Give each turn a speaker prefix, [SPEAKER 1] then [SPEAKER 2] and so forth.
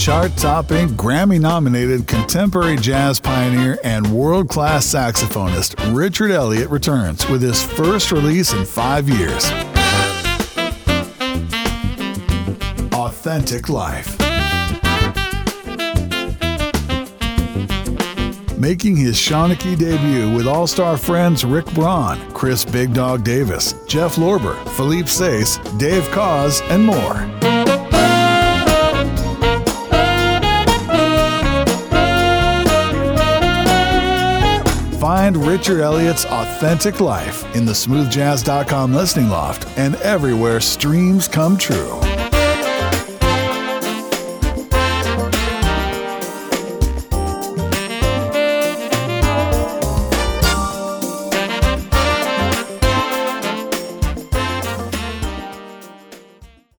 [SPEAKER 1] chart topping, Grammy nominated contemporary jazz pioneer and world class saxophonist Richard Elliot returns with his first release in five years Authentic Life. Making his Shanachie debut with all star friends Rick Braun, Chris Big Dog Davis, Jeff Lorber, Philippe Saisse, Dave Koz, and more. Find Richard Elliot's Authentic Life in the smoothjazz.com listening loft and everywhere streams come true.